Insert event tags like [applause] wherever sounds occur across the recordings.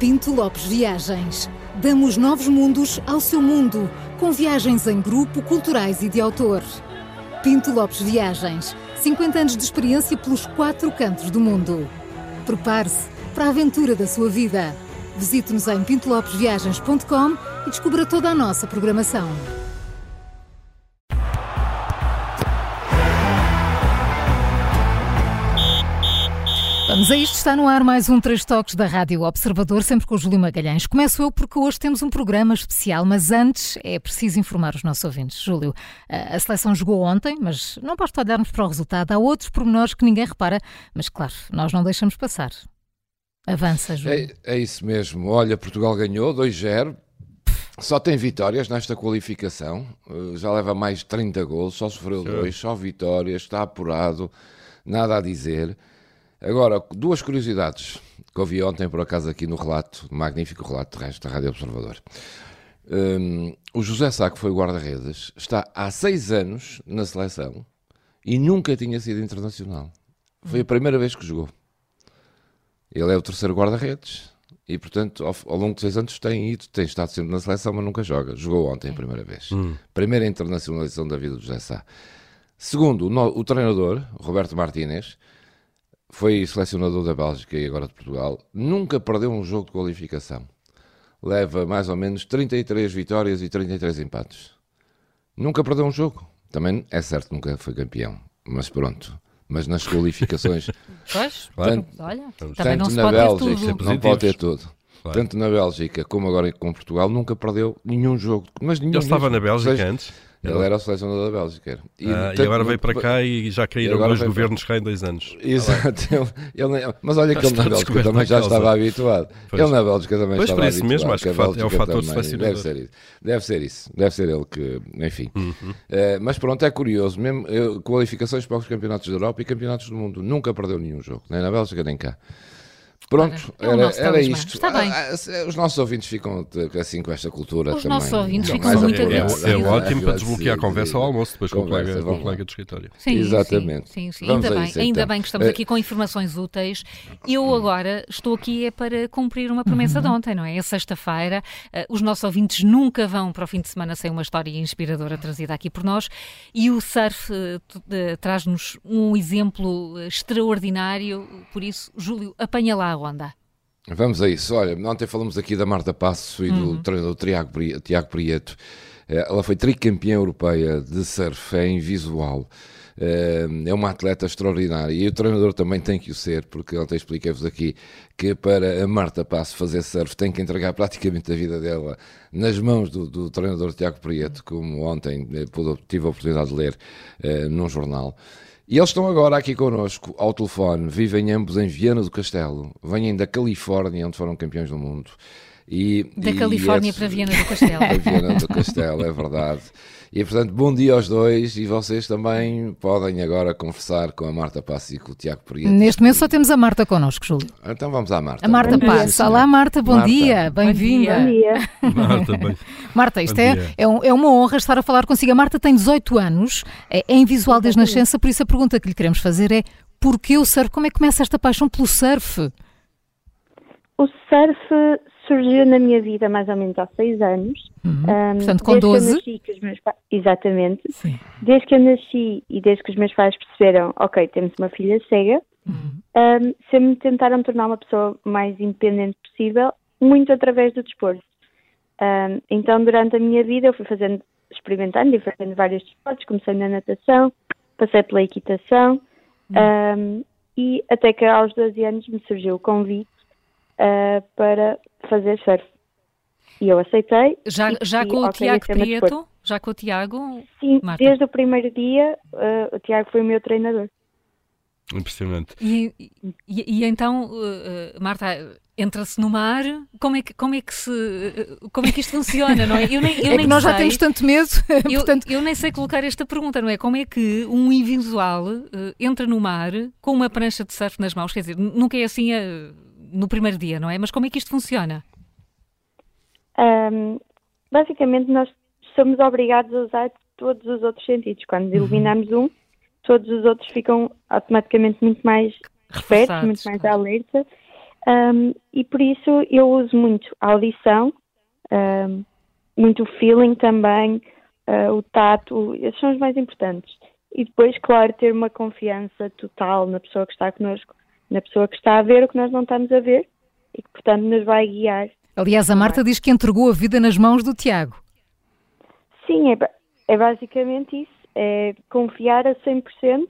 Pinto Lopes Viagens. Damos novos mundos ao seu mundo, com viagens em grupo, culturais e de autor. Pinto Lopes Viagens. 50 anos de experiência pelos quatro cantos do mundo. Prepare-se para a aventura da sua vida. Visite-nos em pintolopesviagens.com e descubra toda a nossa programação. Vamos a isto, está no ar mais um Três Toques da Rádio Observador, sempre com o Júlio Magalhães. Começo eu porque hoje temos um programa especial, mas antes é preciso informar os nossos ouvintes. Júlio, a seleção jogou ontem, mas não basta olharmos para o resultado. Há outros pormenores que ninguém repara, mas claro, nós não deixamos passar. Avança, Júlio. É, é isso mesmo. Olha, Portugal ganhou 2-0. Só tem vitórias nesta qualificação. Uh, já leva mais de 30 gols, só sofreu dois, só vitórias, está apurado, nada a dizer. Agora, duas curiosidades que ouvi ontem, por acaso, aqui no relato, magnífico relato terrestre da Rádio Observador. Um, o José Sá, que foi guarda-redes, está há seis anos na seleção e nunca tinha sido internacional. Foi a primeira vez que jogou. Ele é o terceiro guarda-redes e, portanto, ao, ao, longo de seis anos tem ido, tem estado sempre na seleção, mas nunca joga. Jogou ontem a primeira vez. Hum. Primeira internacionalização da vida do José Sá. Segundo, o, no, o treinador, Roberto Martínez, foi selecionador da Bélgica e agora de Portugal, nunca perdeu um jogo de qualificação. Leva mais ou menos 33 vitórias e 33 empates. Nunca perdeu um jogo. Também é certo, nunca foi campeão. Mas pronto. Mas nas qualificações. [laughs] pois, tanto, olha, também não se na pode Bélgica, tudo. não pode ter tudo. Claro. Tanto na Bélgica como agora com Portugal, nunca perdeu nenhum jogo. Mas nenhum Ele estava na Bélgica seja, antes? Ele era o selecionador da Bélgica. E, ah, e agora veio para cá e já caíram dois governos cá em dois anos. Exato. [laughs] ele, ele, mas olha que ele na Bélgica também já estava habituado. Pois. Ele na Bélgica também pois estava por isso habituado. mesmo, acho que, é o fator selecionador. Deve ser isso. Deve ser isso. Deve ser ele que, enfim. Uhum. Uh, mas pronto, é curioso. Mesmo uh, qualificações para os campeonatos da Europa e campeonatos do mundo. Nunca perdeu nenhum jogo. Nem na Bélgica, nem cá. Pronto, é era, era isto. Está bem. Ah, ah, os nossos ouvintes ficam assim com esta cultura os também. Os nossos ouvintes ficam muito é, é, é ótimo para desbloquear a conversa ao almoço depois com o colega, com o colega de escritório. Sim, Exatamente. Sim, sim, sim. Ainda, bem, isso, ainda então. bem que estamos aqui com informações úteis. Eu agora estou aqui é para cumprir uma promessa uhum. de ontem, não é? É sexta-feira. Uh, os nossos ouvintes nunca vão para o fim de semana sem uma história inspiradora trazida aqui por nós. E o surf uh, traz-nos um exemplo extraordinário. Por isso, Júlio, apanha lá onda. Vamos a isso. Olha, ontem falamos aqui da Marta Passo e do uhum. treinador Tiago, Tiago Prieto. Eh, ela foi tricampeã europeia de surf em visual. Eh, é uma atleta extraordinária e o treinador também tem que o ser, porque ontem expliquei-vos aqui que para a Marta Passo fazer surf tem que entregar praticamente a vida dela nas mãos do, do treinador Tiago Prieto, como ontem eh, tive a oportunidade de ler num jornal. E eles estão agora aqui connosco ao telefone, vivem ambos em Viana do Castelo, vêm da Califórnia, onde foram campeões do mundo. E, da e Califórnia para Viana do Castelo. [laughs] Para Viana do Castelo, é verdade. E portanto, bom dia aos dois e vocês também podem agora conversar com a Marta Passos e com o Tiago Prieto. Neste momento só temos a Marta connosco, Júlio. Então vamos à Marta. A Marta Passos. Olá Marta, bom Marta. dia, bem-vinda. Bom dia. Marta, bem. [laughs] Marta, isto é, é, um, é, uma honra estar a falar consigo. A Marta tem 18 anos, é, é em visual desde nascença, por isso a pergunta que lhe queremos fazer é porquê o surf? Como é que começa esta paixão pelo surf? O surf surgiu na minha vida mais ou menos há seis anos. Uhum. Um, Portanto, com 12? Nasci, Exatamente. Sim. Desde que eu nasci e desde que os meus pais perceberam, ok, temos uma filha cega, uhum. um, sempre me tentaram tornar uma pessoa mais independente possível, muito através do desporto. Um, então, durante a minha vida, eu fui fazendo, experimentando e fazendo vários desportos. Comecei na natação, passei pela equitação, uhum. e até que aos 12 anos me surgiu o convite uh, para fazer surf. E eu aceitei. Já, já com o Tiago Prieto? Já com o Tiago? Sim, Marta. desde o primeiro dia uh, o Tiago foi o meu treinador. Impressionante. E, e, e então, uh, Marta, entra-se no mar, como é que, como é que se como é que isto funciona, não é? Eu nem, eu é nem nós sei, já temos tanto medo. [laughs] Eu, portanto... eu nem sei colocar esta pergunta, não é? Como é que um invisual uh, entra no mar com uma prancha de surf nas mãos? Quer dizer, nunca é assim uh, no primeiro dia, não é? Mas como é que isto funciona? Um, basicamente, nós somos obrigados a usar todos os outros sentidos. Quando uhum. eliminamos um, todos os outros ficam automaticamente muito mais espertos, muito mais alerta. Um, e por isso eu uso muito a audição, um, muito o feeling também, uh, o tato, esses são os mais importantes. E depois, claro, ter uma confiança total na pessoa que está connosco, na pessoa que está a ver o que nós não estamos a ver e que, portanto, nos vai guiar. Aliás, a Marta diz que entregou a vida nas mãos do Tiago. Sim, é, é basicamente isso. É confiar a 100%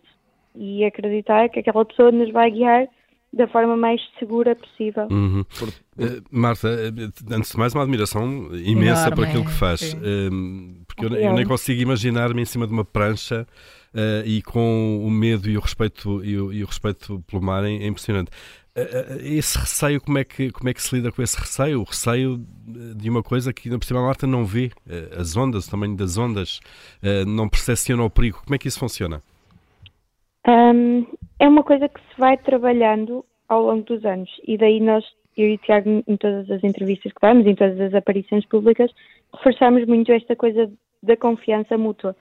e acreditar que aquela pessoa nos vai guiar da forma mais segura possível. Uhum. Uh, Marta, eh, antes de mais, uma admiração imensa Enorme, por aquilo que faz. Uh, porque eu, eu, nem consigo imaginar-me em cima de uma prancha uh, e com o medo e o respeito, e o, e o respeito pelo mar é, é impressionante. esse receio, como é, que, como é que se lida com esse receio? O receio de uma coisa que, na por cima, a Marta não vê, as ondas, o tamanho das ondas, não percepciona o perigo. Como é que isso funciona? Um, é uma coisa que se vai trabalhando ao longo dos anos e daí nós, eu e o Tiago, em todas as entrevistas que damos, em todas as aparições públicas, reforçamos muito esta coisa da confiança mútua.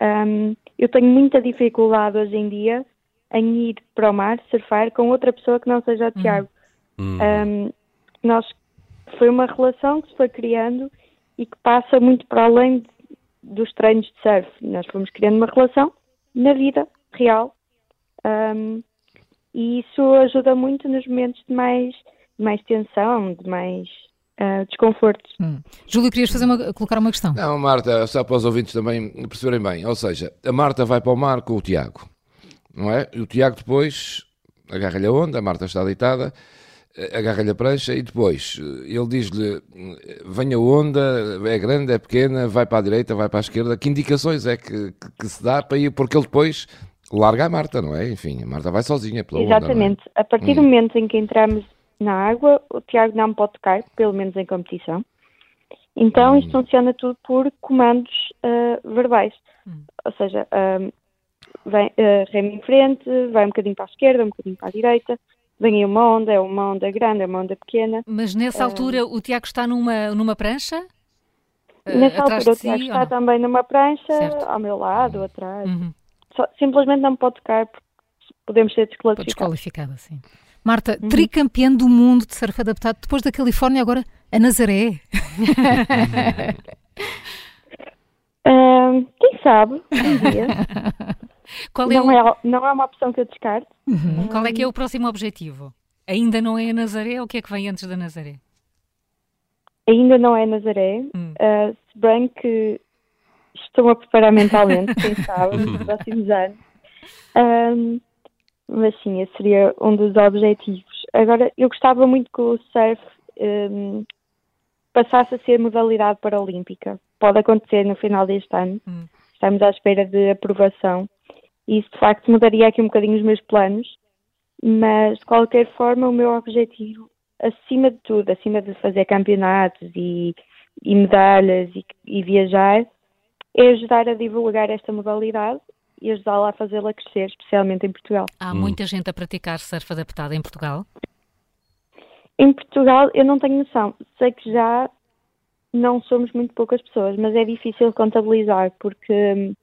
Um, eu tenho muita dificuldade hoje em dia em ir para o mar, surfar, com outra pessoa que não seja o Tiago. Uhum. Um, nós, foi uma relação que se foi criando e que passa muito para além de, dos treinos de surf. Nós fomos criando uma relação na vida real. Um, e isso ajuda muito nos momentos de mais, de mais tensão, de mais uh, desconforto. Hum. Júlio, querias fazer uma, colocar uma questão? Não, Marta, só para os ouvintes também perceberem bem. Ou seja, a Marta vai para o mar com o Tiago, não é? E o Tiago depois agarra-lhe a onda, a Marta está deitada, eh, agarra-lhe a prancha e depois eh, ele diz-lhe: venha a onda, é grande, é pequena, vai para a direita, vai para a esquerda. Que indicações é que, que, que se dá para ir? Porque ele depois larga a Marta, não é? Enfim, a Marta vai sozinha pela Exatamente. Onda, é? A partir hum. do momento em que entramos na água, o Tiago não pode tocar, pelo menos em competição. Então, hum. isto funciona tudo por comandos uh, verbais. Hum. Ou seja, uh, vem, uh, rema em frente, vai um bocadinho para a esquerda, um bocadinho para a direita, vem aí uma onda, é uma onda grande, é uma onda pequena. Mas nessa altura o Tiago está numa, numa prancha? Nessa altura o Tiago está também numa prancha, certo. ao meu lado, atrás. Uhum só, simplesmente não me pode tocar porque podemos ser desqualificados. Desqualificada, sim. Marta, uhum. tricampeã do mundo de surf adaptado, depois da Califórnia, agora a Nazaré. [laughs] uh, quem sabe, um dia. [laughs] Qual é não, o... é, não é uma opção que eu descarto. Uhum. Qual é que é o próximo objetivo? Ainda não é a Nazaré ou o que é que vem antes da Nazaré? Ainda não é Nazaré, hum. uh, se bem que estou a preparar mentalmente, quem sabe, nos [laughs] próximos anos. Um, mas sim, esse seria um dos objetivos. Agora, eu gostava muito que o surf um, passasse a ser modalidade paralímpica. Pode acontecer no final deste ano. Hum. Estamos à espera de aprovação. E isso, de facto, mudaria aqui um bocadinho os meus planos. Mas, de qualquer forma, o meu objetivo, acima de tudo, acima de fazer campeonatos e, e medalhas e, e viajar, é ajudar a divulgar esta modalidade e ajudá-la a fazê-la crescer, especialmente em Portugal. Há muita gente a praticar surf adaptado em Portugal? Em Portugal eu não tenho noção. Sei que já não somos muito poucas pessoas, mas é difícil contabilizar porque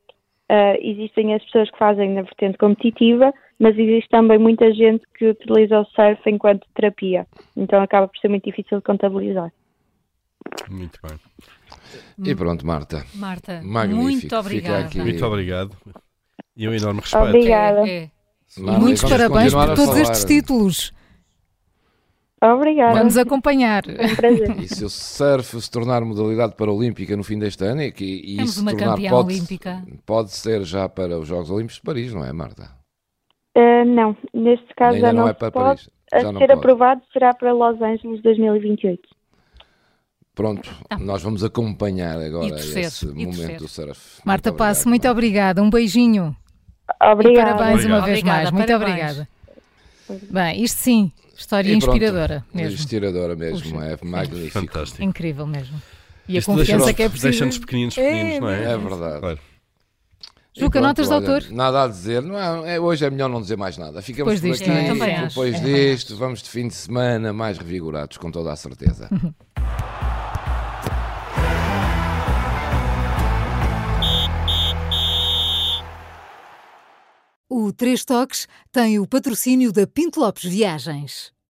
uh, existem as pessoas que fazem na vertente competitiva, mas existe também muita gente que utiliza o surf enquanto terapia. Então acaba por ser muito difícil contabilizar. Muito bem. E pronto, Marta. Marta, Magnífico. muito obrigada. Muito obrigado. E um enorme respeito. Obrigada. É, é. Muitos parabéns por todos estes títulos. Obrigada. Vamos acompanhar. É um prazer. E se o surf se tornar modalidade paralímpica no fim deste ano, e, e Temos isso uma tornar, campeã pode, olímpica. Pode ser já para os Jogos Olímpicos de Paris, não é, Marta? Uh, não, neste caso Ainda já não, não é para pode. Paris. Já a ser pode. aprovado será para Los Angeles 2028. Pronto, ah. nós vamos acompanhar agora esse momento do surf. Marta Passo, muito obrigada. Um beijinho. Obrigada. E parabéns Obrigado. uma vez obrigada, mais. Muito obrigada. Bem, isto sim, história inspiradora mesmo. Inspiradora mesmo, é magnífico. Fantástico. Incrível mesmo. E Isto a confiança que é preciso. Deixa-nos pequeninos, pequeninos, é, não é? É verdade. Claro. Juca, notas de autor? Nada a dizer. Não é, é, hoje é melhor não dizer mais nada. Ficamos depois por disto, aqui. Depois é. disto, vamos de fim de semana mais revigorados, com toda a certeza. [laughs] O Três Toques tem o patrocínio da Pinto Lopes Viagens.